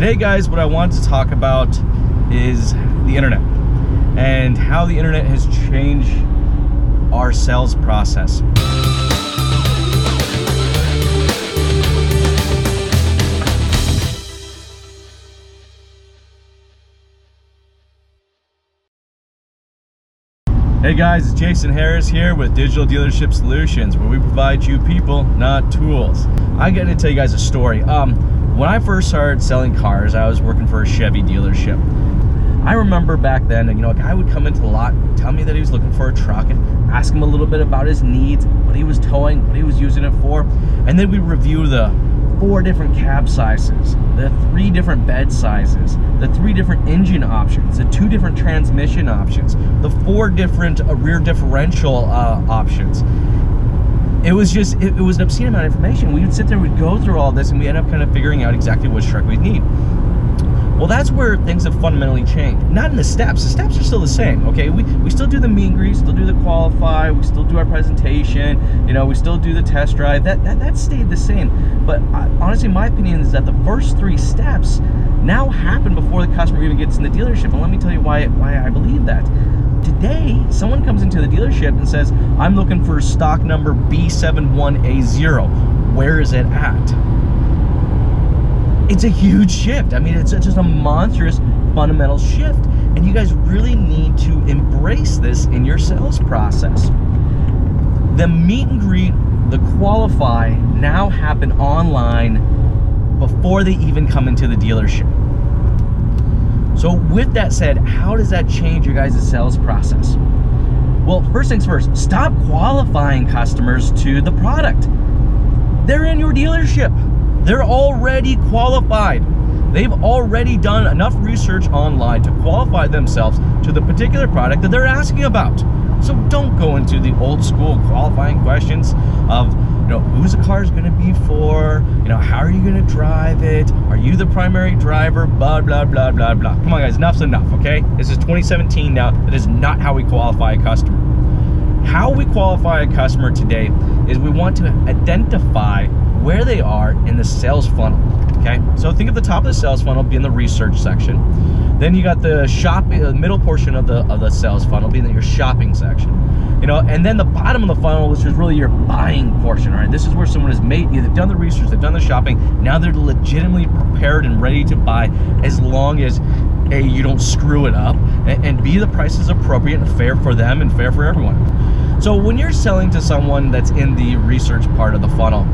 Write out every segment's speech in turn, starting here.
Today, guys, what I want to talk about is the internet and how the internet has changed our sales process. Hey guys, it's Jason Harris here with Digital Dealership Solutions, where we provide you people, not tools. I got to tell you guys a story. Um, when I first started selling cars, I was working for a Chevy dealership. I remember back then, you know, a guy would come into the lot, tell me that he was looking for a truck, and ask him a little bit about his needs, what he was towing, what he was using it for, and then we review the four different cab sizes, the three different bed sizes, the three different engine options, the two different transmission options, the four different rear differential uh, options. It was just, it, it was an obscene amount of information. We would sit there, we'd go through all this, and we end up kind of figuring out exactly which truck we need. Well, that's where things have fundamentally changed. Not in the steps. The steps are still the same, okay? We, we still do the meet and greet, still do the qualify, we still do our presentation, you know, we still do the test drive. That, that, that stayed the same. But I, honestly, my opinion is that the first three steps now happen before the customer even gets in the dealership. And let me tell you why, why I believe that. Today, someone comes into the dealership and says, I'm looking for stock number B71A0. Where is it at? it's a huge shift. I mean, it's just a monstrous fundamental shift. And you guys really need to embrace this in your sales process. The meet and greet, the qualify now happen online before they even come into the dealership. So with that said, how does that change your guys' sales process? Well, first things first, stop qualifying customers to the product. They're in your dealership. They're already qualified. They've already done enough research online to qualify themselves to the particular product that they're asking about. So don't go into the old school qualifying questions of, you know, who's the car is going to be for, you know, how are you going to drive it? Are you the primary driver? Blah, blah, blah, blah, blah. Come on, guys, enough's enough, okay? This is 2017 now. That is not how we qualify a customer. How we qualify a customer today is we want to identify where they are in the sales funnel. Okay, so think of the top of the sales funnel being the research section. Then you got the shopping, the middle portion of the of the sales funnel being your shopping section. You know, and then the bottom of the funnel, which is really your buying portion. Right, this is where someone has made, they've done the research, they've done the shopping. Now they're legitimately prepared and ready to buy, as long as a you don't screw it up, and, and b the price is appropriate and fair for them and fair for everyone. So when you're selling to someone that's in the research part of the funnel,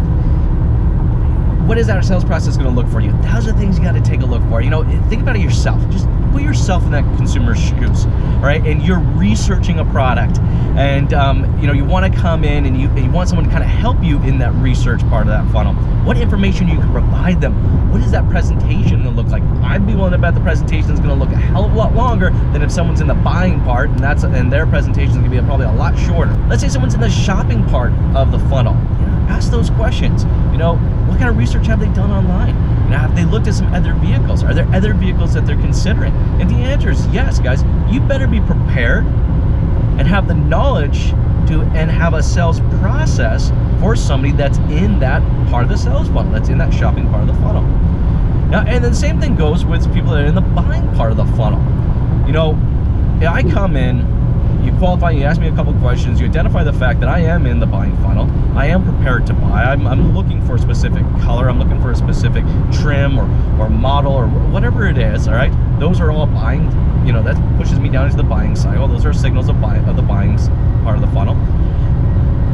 what is our sales process going to look for you? Those are things you got to take a look for. You know, think about it yourself. Just put yourself in that consumer's shoes, right? And you're researching a product, and um, you know you want to come in and you, and you want someone to kind of help you in that research part of that funnel. What information you can provide them? What is that presentation going to look like? I'd be willing to bet the presentation is going to look a hell of a lot longer than if someone's in the buying part, and that's and their presentation is going to be probably a lot shorter. Let's say someone's in the shopping part of the funnel ask those questions. You know, what kind of research have they done online? You know, have they looked at some other vehicles? Are there other vehicles that they're considering? And the answer is yes, guys. You better be prepared and have the knowledge to and have a sales process for somebody that's in that part of the sales funnel, that's in that shopping part of the funnel. Now, and the same thing goes with people that are in the buying part of the funnel. You know, I come in you qualify, you ask me a couple questions, you identify the fact that I am in the buying funnel, I am prepared to buy, I'm, I'm looking for a specific color, I'm looking for a specific trim or, or model or whatever it is, all right? Those are all buying, you know, that pushes me down into the buying cycle. Those are signals of, buy, of the buying part of the funnel.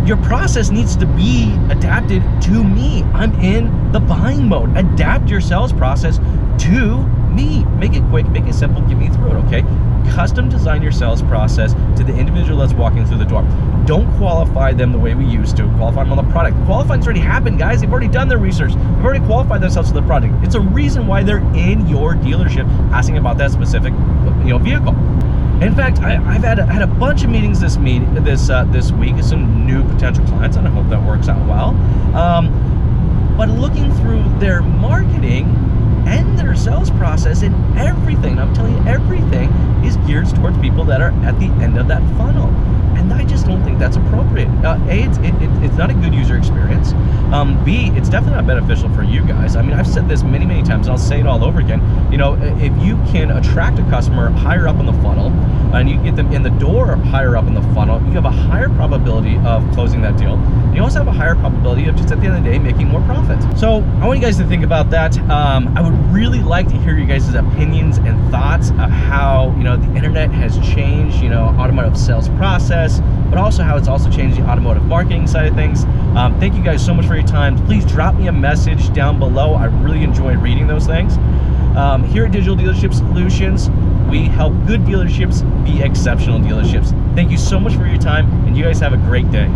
Your process needs to be adapted to me. I'm in the buying mode. Adapt your sales process to me. Make it quick, make it simple, get me through it, okay? Custom design your sales process to the individual that's walking through the door. Don't qualify them the way we used to. Qualify them on the product. Qualifying's already happened, guys. They've already done their research. They've already qualified themselves to the product. It's a reason why they're in your dealership asking about that specific you know, vehicle. In fact, I, have had a, had a bunch of meetings this meet this uh, this week with some new potential clients, and I hope that works out well. Um, but looking through their marketing, and their sales process and everything. I'm telling geared towards people that are at the end of that funnel. And I just don't think that's appropriate. Uh, a, it's, it, it, it's not a good user experience. Um, B, it's definitely not beneficial for you guys. I mean, I've said this many, many times. And I'll say it all over again. You know, if you can attract a customer higher up in the funnel, and you get them in the door higher up in the funnel, you have a higher probability of closing that deal. You also have a higher probability of just at the end of the day making more profit. So I want you guys to think about that. Um, I would really like to hear you guys' opinions and thoughts of how you know the internet has changed, you know, automotive sales process, but also how it's also changed the automotive marketing side of things. Um, thank you guys so much for your time. Please drop me a message down below. I really enjoy reading those things. Um, here at Digital Dealership Solutions, we help good dealerships be exceptional dealerships. Thank you so much for your time, and you guys have a great day.